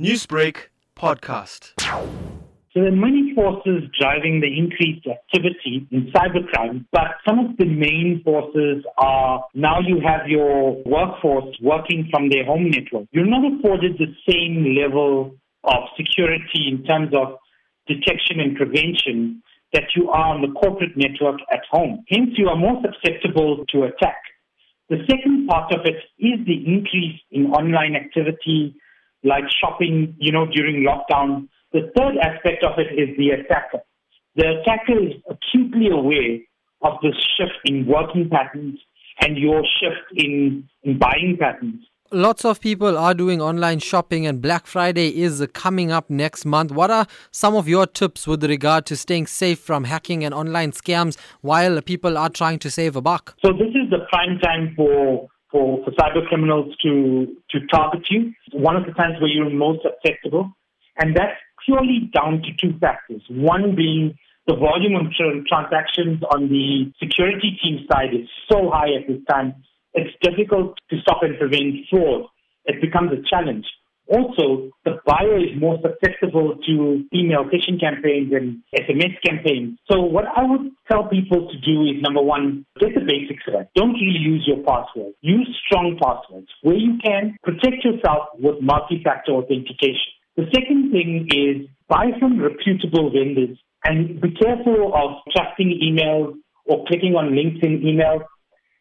Newsbreak podcast. So there are many forces driving the increased activity in cybercrime, but some of the main forces are now you have your workforce working from their home network. You're not afforded the same level of security in terms of detection and prevention that you are on the corporate network at home. Hence, you are more susceptible to attack. The second part of it is the increase in online activity like shopping, you know, during lockdown. The third aspect of it is the attacker. The attacker is acutely aware of the shift in working patterns and your shift in, in buying patterns. Lots of people are doing online shopping, and Black Friday is coming up next month. What are some of your tips with regard to staying safe from hacking and online scams while people are trying to save a buck? So, this is the prime time for for, for cyber criminals to, to target you. One of the times where you're most susceptible. And that's purely down to two factors. One being the volume of transactions on the security team side is so high at this time, it's difficult to stop and prevent fraud. It becomes a challenge. Also, the buyer is more susceptible to email phishing campaigns and SMS campaigns. So what I would tell people to do is number one, get the basics right. Don't reuse your password. Use strong passwords. Where you can, protect yourself with multi-factor authentication. The second thing is buy from reputable vendors and be careful of trusting emails or clicking on links in emails.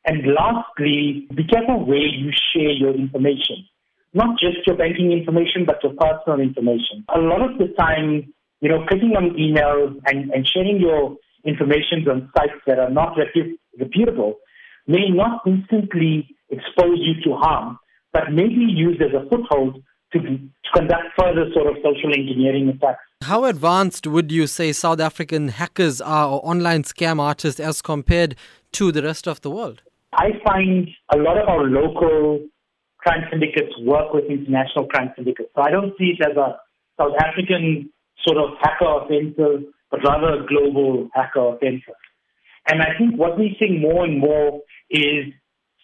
And lastly, be careful where you share your information not just your banking information, but your personal information. A lot of the time, you know, clicking on emails and, and sharing your information on sites that are not reputable may not instantly expose you to harm, but may be used as a foothold to, to conduct further sort of social engineering attacks. How advanced would you say South African hackers are or online scam artists as compared to the rest of the world? I find a lot of our local crime syndicates work with international crime syndicates. So I don't see it as a South African sort of hacker offensive, but rather a global hacker offensive. And I think what we're seeing more and more is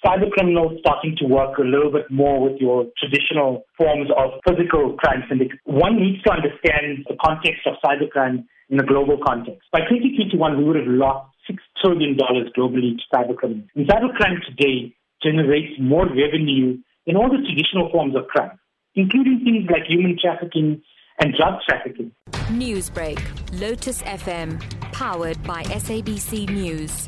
cyber criminals starting to work a little bit more with your traditional forms of physical crime syndicates. One needs to understand the context of cybercrime in a global context. By 2021, we would have lost $6 trillion globally to cybercrime. And cybercrime today generates more revenue in all the traditional forms of crime, including things like human trafficking and drug trafficking. Newsbreak, Lotus FM, powered by SABC News.